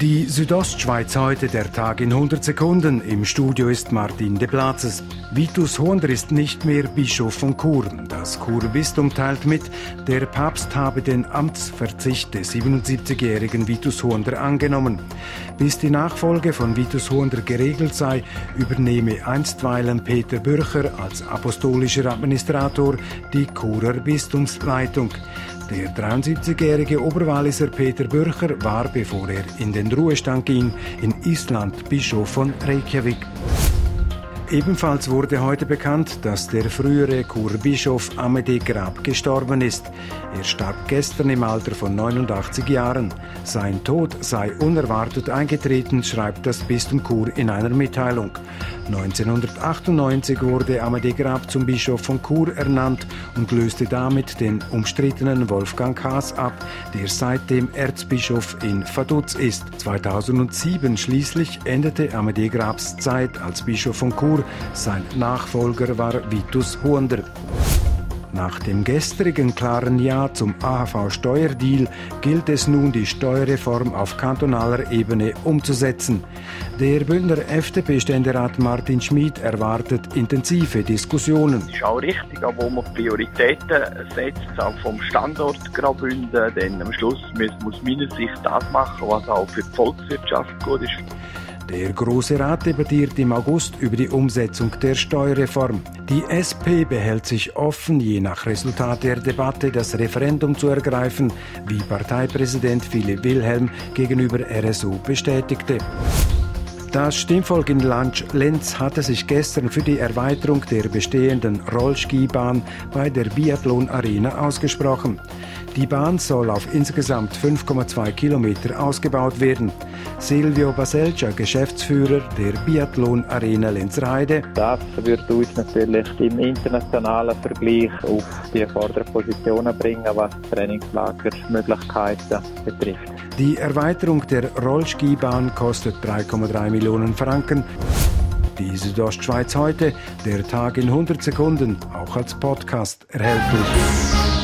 Die Südostschweiz heute, der Tag in 100 Sekunden. Im Studio ist Martin de Platzes. Vitus Hunder ist nicht mehr Bischof von Chur. Das Churer teilt mit, der Papst habe den Amtsverzicht des 77-jährigen Vitus Hunder angenommen. Bis die Nachfolge von Vitus Hunder geregelt sei, übernehme einstweilen Peter Bürcher als apostolischer Administrator die Churer Bistumsleitung. Der 73-jährige Oberwalliser Peter Bürcher war, bevor er in den Ruhestand ging, in Island Bischof von Reykjavik. Ebenfalls wurde heute bekannt, dass der frühere Kurbischof Amédée Grab gestorben ist. Er starb gestern im Alter von 89 Jahren. Sein Tod sei unerwartet eingetreten, schreibt das Bistum Chur in einer Mitteilung. 1998 wurde Amédée Grab zum Bischof von Chur ernannt und löste damit den umstrittenen Wolfgang Haas ab, der seitdem Erzbischof in Vaduz ist. 2007 schließlich endete Amédée Grabs Zeit als Bischof von Chur sein Nachfolger war Vitus Huonder. Nach dem gestrigen klaren Ja zum AHV-Steuerdeal gilt es nun, die Steuerreform auf kantonaler Ebene umzusetzen. Der Bündner FDP-Ständerat Martin Schmid erwartet intensive Diskussionen. Es ist auch richtig, wo man Prioritäten setzt, auch vom Standort Graubünden, denn am Schluss muss man aus meiner Sicht das machen, was auch für die Volkswirtschaft gut ist. Der Große Rat debattiert im August über die Umsetzung der Steuerreform. Die SP behält sich offen, je nach Resultat der Debatte das Referendum zu ergreifen, wie Parteipräsident Philipp Wilhelm gegenüber RSU bestätigte. Das Stimmvolk in Lenz hatte sich gestern für die Erweiterung der bestehenden Rollskibahn bei der Biathlon Arena ausgesprochen. Die Bahn soll auf insgesamt 5,2 Kilometer ausgebaut werden. Silvio Baselcia, Geschäftsführer der Biathlon Arena Lenzreide. Das wird uns natürlich im internationalen Vergleich auf die vorderen Positionen bringen, was Trainingslagermöglichkeiten betrifft. Die Erweiterung der Rollskibahn kostet 3,3 Millionen Franken. Die Südostschweiz heute, der Tag in 100 Sekunden, auch als Podcast erhältlich.